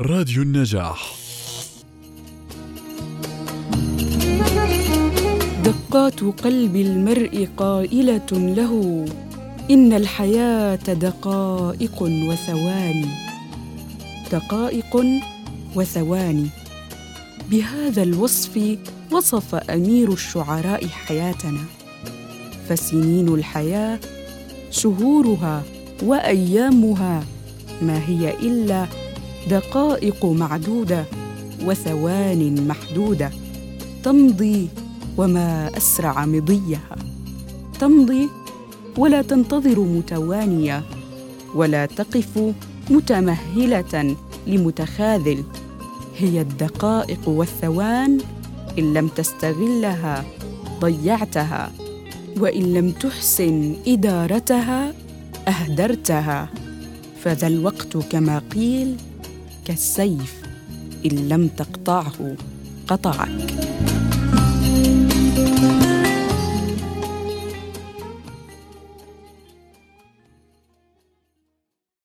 راديو النجاح. دقات قلب المرء قائلة له إن الحياة دقائق وثواني. دقائق وثواني. بهذا الوصف وصف أمير الشعراء حياتنا. فسنين الحياة شهورها وأيامها ما هي إلا دقائق معدودة وثوان محدوده تمضي وما أسرع مضيها. تمضي ولا تنتظر متوانية ولا تقف متمهلة لمتخاذل. هي الدقائق والثوان إن لم تستغلها ضيعتها وإن لم تحسن إدارتها أهدرتها. فذا الوقت كما قيل كالسيف إن لم تقطعه قطعك.